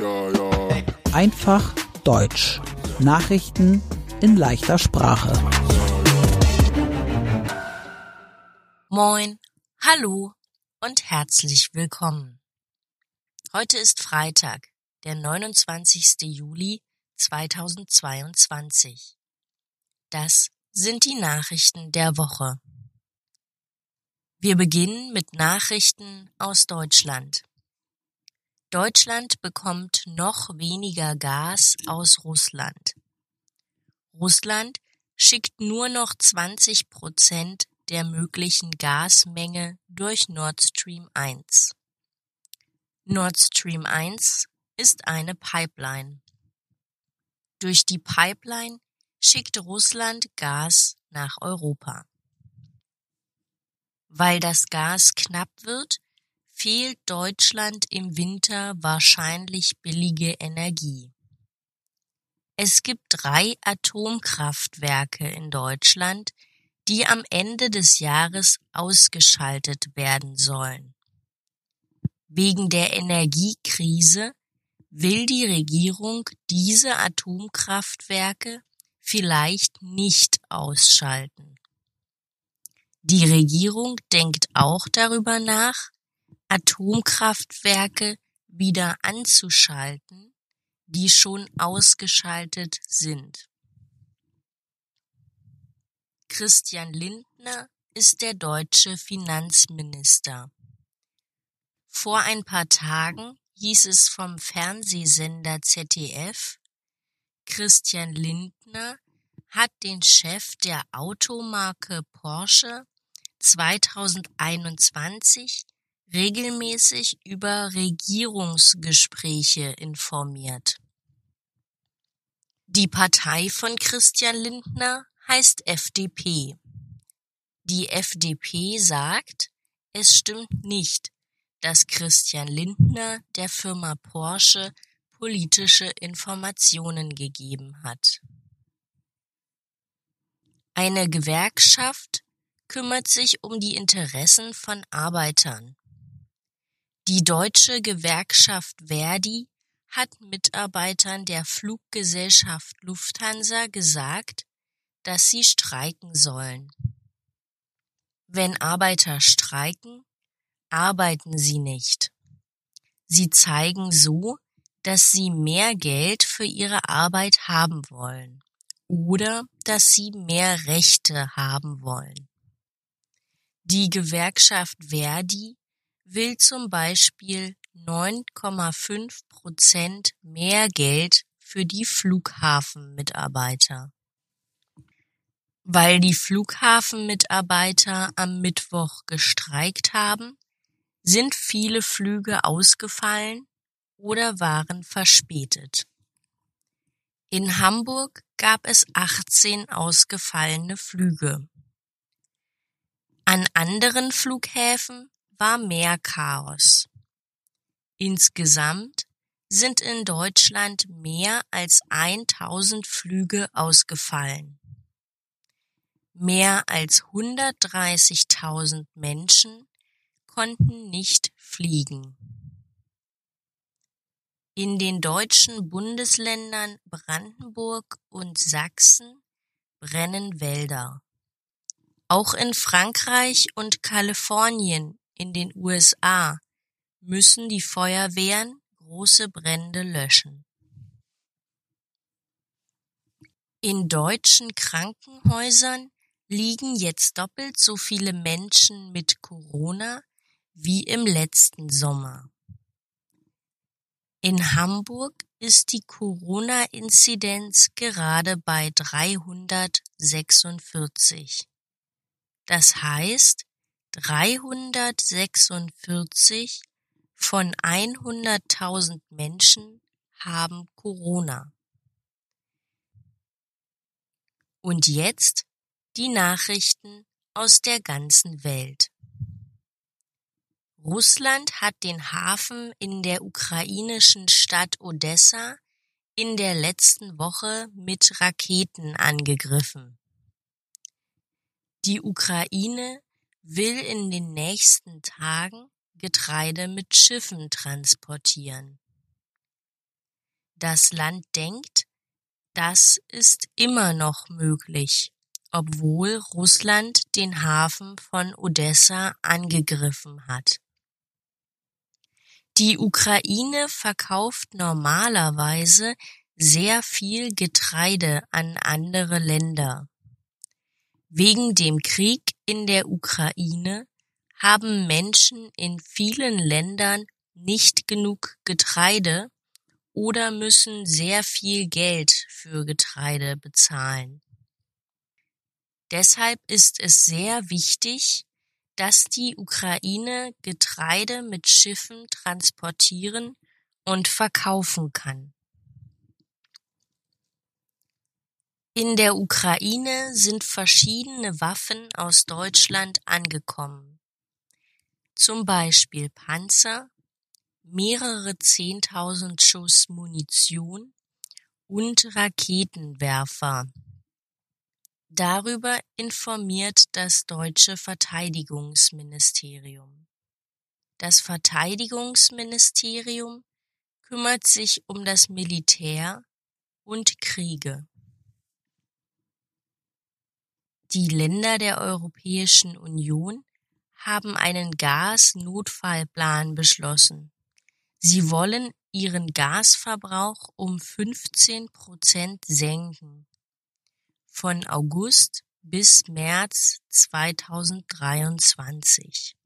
Ja, ja. Einfach Deutsch. Nachrichten in leichter Sprache. Moin, hallo und herzlich willkommen. Heute ist Freitag, der 29. Juli 2022. Das sind die Nachrichten der Woche. Wir beginnen mit Nachrichten aus Deutschland. Deutschland bekommt noch weniger Gas aus Russland. Russland schickt nur noch 20 Prozent der möglichen Gasmenge durch Nord Stream 1. Nord Stream 1 ist eine Pipeline. Durch die Pipeline schickt Russland Gas nach Europa. Weil das Gas knapp wird, fehlt Deutschland im Winter wahrscheinlich billige Energie. Es gibt drei Atomkraftwerke in Deutschland, die am Ende des Jahres ausgeschaltet werden sollen. Wegen der Energiekrise will die Regierung diese Atomkraftwerke vielleicht nicht ausschalten. Die Regierung denkt auch darüber nach, Atomkraftwerke wieder anzuschalten, die schon ausgeschaltet sind. Christian Lindner ist der deutsche Finanzminister. Vor ein paar Tagen hieß es vom Fernsehsender ZDF, Christian Lindner hat den Chef der Automarke Porsche 2021 regelmäßig über Regierungsgespräche informiert. Die Partei von Christian Lindner heißt FDP. Die FDP sagt, es stimmt nicht, dass Christian Lindner der Firma Porsche politische Informationen gegeben hat. Eine Gewerkschaft kümmert sich um die Interessen von Arbeitern. Die deutsche Gewerkschaft Verdi hat Mitarbeitern der Fluggesellschaft Lufthansa gesagt, dass sie streiken sollen. Wenn Arbeiter streiken, arbeiten sie nicht. Sie zeigen so, dass sie mehr Geld für ihre Arbeit haben wollen oder dass sie mehr Rechte haben wollen. Die Gewerkschaft Verdi will zum Beispiel 9,5 Prozent mehr Geld für die Flughafenmitarbeiter. Weil die Flughafenmitarbeiter am Mittwoch gestreikt haben, sind viele Flüge ausgefallen oder waren verspätet. In Hamburg gab es 18 ausgefallene Flüge. An anderen Flughäfen war mehr Chaos. Insgesamt sind in Deutschland mehr als 1000 Flüge ausgefallen. Mehr als 130.000 Menschen konnten nicht fliegen. In den deutschen Bundesländern Brandenburg und Sachsen brennen Wälder. Auch in Frankreich und Kalifornien in den USA müssen die Feuerwehren große Brände löschen. In deutschen Krankenhäusern liegen jetzt doppelt so viele Menschen mit Corona wie im letzten Sommer. In Hamburg ist die Corona-Inzidenz gerade bei 346. Das heißt, 346 von 100.000 Menschen haben Corona. Und jetzt die Nachrichten aus der ganzen Welt. Russland hat den Hafen in der ukrainischen Stadt Odessa in der letzten Woche mit Raketen angegriffen. Die Ukraine will in den nächsten Tagen Getreide mit Schiffen transportieren. Das Land denkt, das ist immer noch möglich, obwohl Russland den Hafen von Odessa angegriffen hat. Die Ukraine verkauft normalerweise sehr viel Getreide an andere Länder. Wegen dem Krieg in der Ukraine haben Menschen in vielen Ländern nicht genug Getreide oder müssen sehr viel Geld für Getreide bezahlen. Deshalb ist es sehr wichtig, dass die Ukraine Getreide mit Schiffen transportieren und verkaufen kann. In der Ukraine sind verschiedene Waffen aus Deutschland angekommen. Zum Beispiel Panzer, mehrere Zehntausend Schuss Munition und Raketenwerfer. Darüber informiert das deutsche Verteidigungsministerium. Das Verteidigungsministerium kümmert sich um das Militär und Kriege. Die Länder der Europäischen Union haben einen Gasnotfallplan beschlossen. Sie wollen ihren Gasverbrauch um 15 Prozent senken. Von August bis März 2023.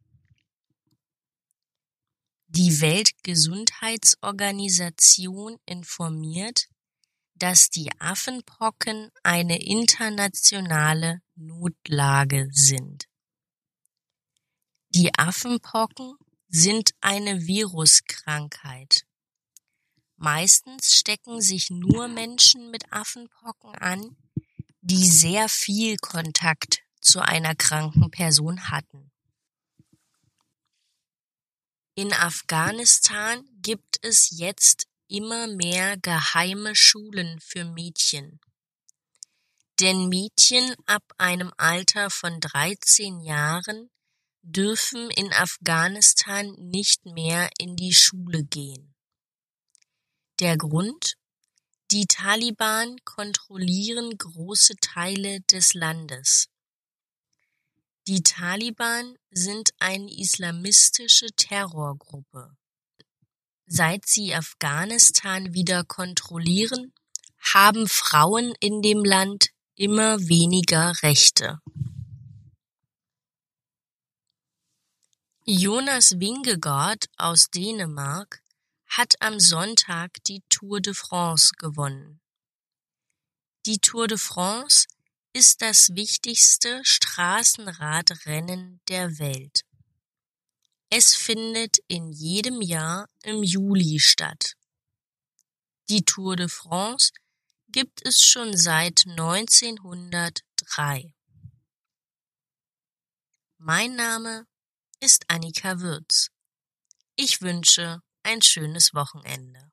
Die Weltgesundheitsorganisation informiert, dass die Affenpocken eine internationale Notlage sind. Die Affenpocken sind eine Viruskrankheit. Meistens stecken sich nur Menschen mit Affenpocken an, die sehr viel Kontakt zu einer kranken Person hatten. In Afghanistan gibt es jetzt immer mehr geheime Schulen für Mädchen. Denn Mädchen ab einem Alter von 13 Jahren dürfen in Afghanistan nicht mehr in die Schule gehen. Der Grund? Die Taliban kontrollieren große Teile des Landes. Die Taliban sind eine islamistische Terrorgruppe. Seit sie Afghanistan wieder kontrollieren, haben Frauen in dem Land immer weniger Rechte. Jonas Vingegaard aus Dänemark hat am Sonntag die Tour de France gewonnen. Die Tour de France ist das wichtigste Straßenradrennen der Welt. Es findet in jedem Jahr im Juli statt. Die Tour de France gibt es schon seit 1903. Mein Name ist Annika Würz. Ich wünsche ein schönes Wochenende.